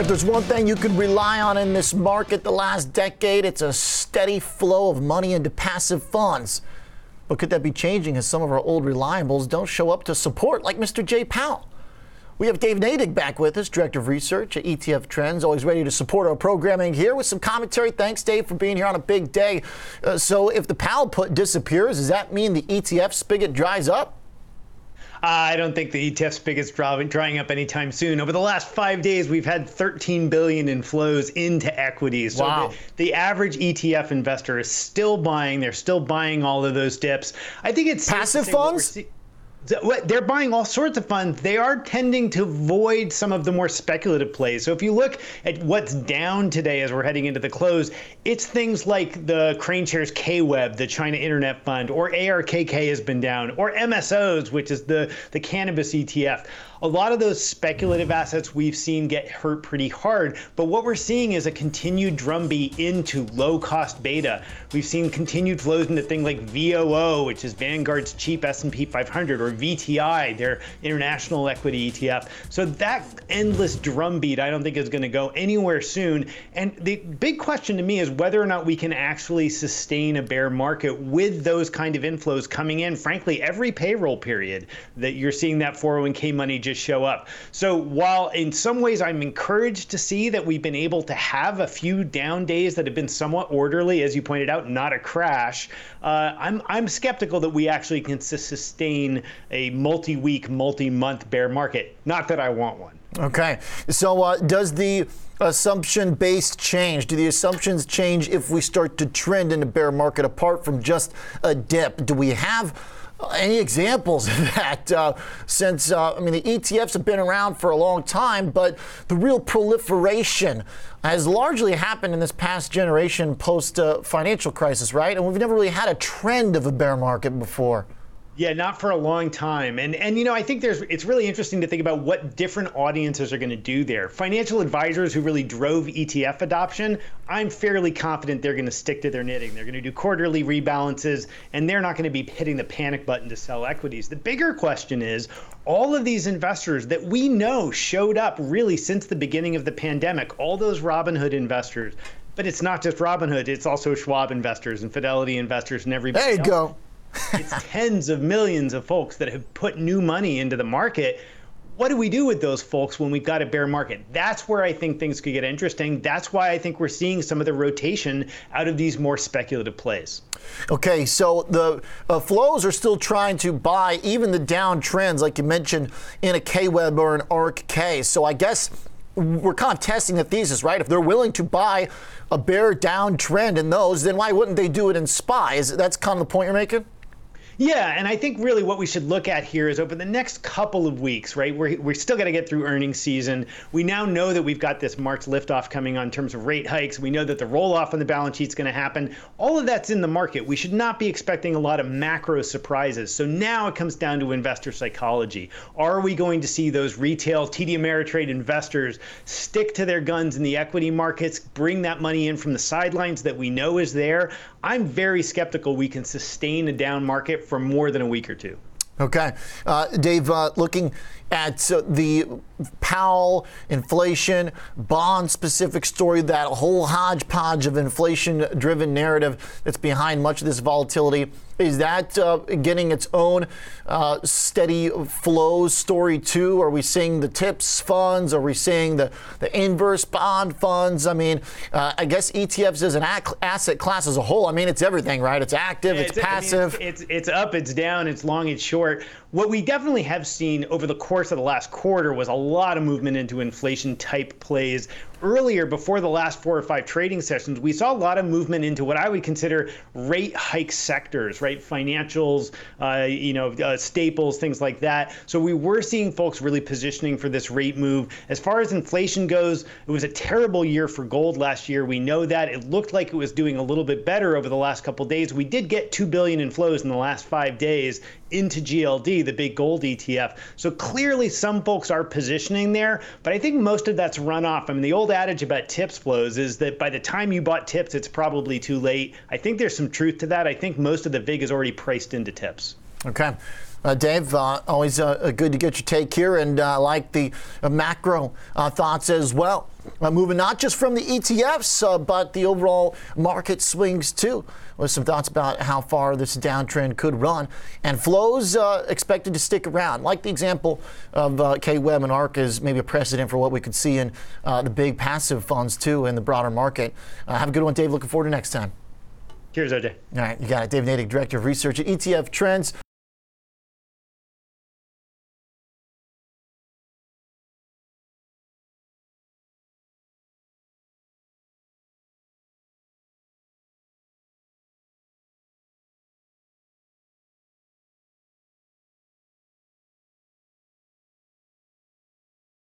If there's one thing you could rely on in this market the last decade, it's a steady flow of money into passive funds. But could that be changing as some of our old reliables don't show up to support, like Mr. Jay Powell? We have Dave Nadig back with us, Director of Research at ETF Trends, always ready to support our programming here with some commentary. Thanks, Dave, for being here on a big day. Uh, so, if the Powell put disappears, does that mean the ETF spigot dries up? I don't think the ETF spigot's drying up anytime soon. Over the last five days, we've had 13 billion in flows into equities. So wow. the, the, average ETF investor is still buying. They're still buying all of those dips. I think it's passive funds. They're buying all sorts of funds. They are tending to void some of the more speculative plays. So if you look at what's down today as we're heading into the close, it's things like the KraneShares KWEB, the China Internet Fund, or ARKK has been down, or MSOS, which is the, the cannabis ETF a lot of those speculative assets we've seen get hurt pretty hard. But what we're seeing is a continued drumbeat into low cost beta. We've seen continued flows into things like VOO, which is Vanguard's cheap S&P 500, or VTI, their international equity ETF. So that endless drumbeat, I don't think is going to go anywhere soon. And the big question to me is whether or not we can actually sustain a bear market with those kind of inflows coming in. Frankly, every payroll period that you're seeing that 401k money just show up. So while in some ways I'm encouraged to see that we've been able to have a few down days that have been somewhat orderly, as you pointed out, not a crash, uh, I'm I'm skeptical that we actually can sustain a multi-week, multi-month bear market. Not that I want one. Okay. So uh, does the assumption based change? Do the assumptions change if we start to trend in a bear market apart from just a dip? Do we have any examples of that uh, since, uh, I mean, the ETFs have been around for a long time, but the real proliferation has largely happened in this past generation post uh, financial crisis, right? And we've never really had a trend of a bear market before. Yeah, not for a long time. And and you know, I think there's it's really interesting to think about what different audiences are going to do there. Financial advisors who really drove ETF adoption, I'm fairly confident they're going to stick to their knitting. They're going to do quarterly rebalances and they're not going to be hitting the panic button to sell equities. The bigger question is all of these investors that we know showed up really since the beginning of the pandemic, all those Robinhood investors, but it's not just Robinhood, it's also Schwab investors and Fidelity investors and everybody. There you else. go it's tens of millions of folks that have put new money into the market. What do we do with those folks when we've got a bear market? That's where I think things could get interesting. That's why I think we're seeing some of the rotation out of these more speculative plays. Okay, so the uh, flows are still trying to buy even the down trends, like you mentioned, in a KWEB or an ARKK. So I guess we're kind of testing the thesis, right? If they're willing to buy a bear down trend in those, then why wouldn't they do it in SPYs? That's kind of the point you're making? Yeah, and I think really what we should look at here is over the next couple of weeks, right? We're, we're still got to get through earnings season. We now know that we've got this March liftoff coming on in terms of rate hikes. We know that the roll off on the balance sheet is going to happen. All of that's in the market. We should not be expecting a lot of macro surprises. So now it comes down to investor psychology. Are we going to see those retail TD Ameritrade investors stick to their guns in the equity markets, bring that money in from the sidelines that we know is there? I'm very skeptical we can sustain a down market for more than a week or two. Okay. Uh, Dave, uh, looking at uh, the Powell inflation bond specific story, that whole hodgepodge of inflation driven narrative that's behind much of this volatility. Is that uh, getting its own uh, steady flow story too? Are we seeing the TIPS funds? Are we seeing the, the inverse bond funds? I mean, uh, I guess ETFs as an asset class as a whole, I mean, it's everything, right? It's active, it's, it's passive. I mean, it's, it's, it's up, it's down, it's long, it's short. What we definitely have seen over the course of the last quarter was a lot of movement into inflation type plays earlier before the last four or five trading sessions, we saw a lot of movement into what I would consider rate hike sectors, right? Financials, uh, you know, uh, staples, things like that. So we were seeing folks really positioning for this rate move. As far as inflation goes, it was a terrible year for gold last year. We know that. It looked like it was doing a little bit better over the last couple days. We did get 2 billion in flows in the last 5 days into GLD, the big gold ETF. So clearly some folks are positioning there, but I think most of that's run off. I mean, the old adage about tips flows is that by the time you bought tips, it's probably too late. I think there's some truth to that. I think most of the VIG is already priced into tips. Okay. Uh, Dave, uh, always uh, uh, good to get your take here, and uh, I like the uh, macro thoughts as well. moving not just from the ETFs, but the overall market swings too. With some thoughts about how far this downtrend could run, and flows expected to stick around. Like the example of KWEB and ARKK is maybe a precedent for what we could see in the big passive funds too in the broader market. have a good one, Dave. Looking forward to next time. Cheers, OJ. All right, you got it. Dave Nadig, Director of Research at ETF Trends.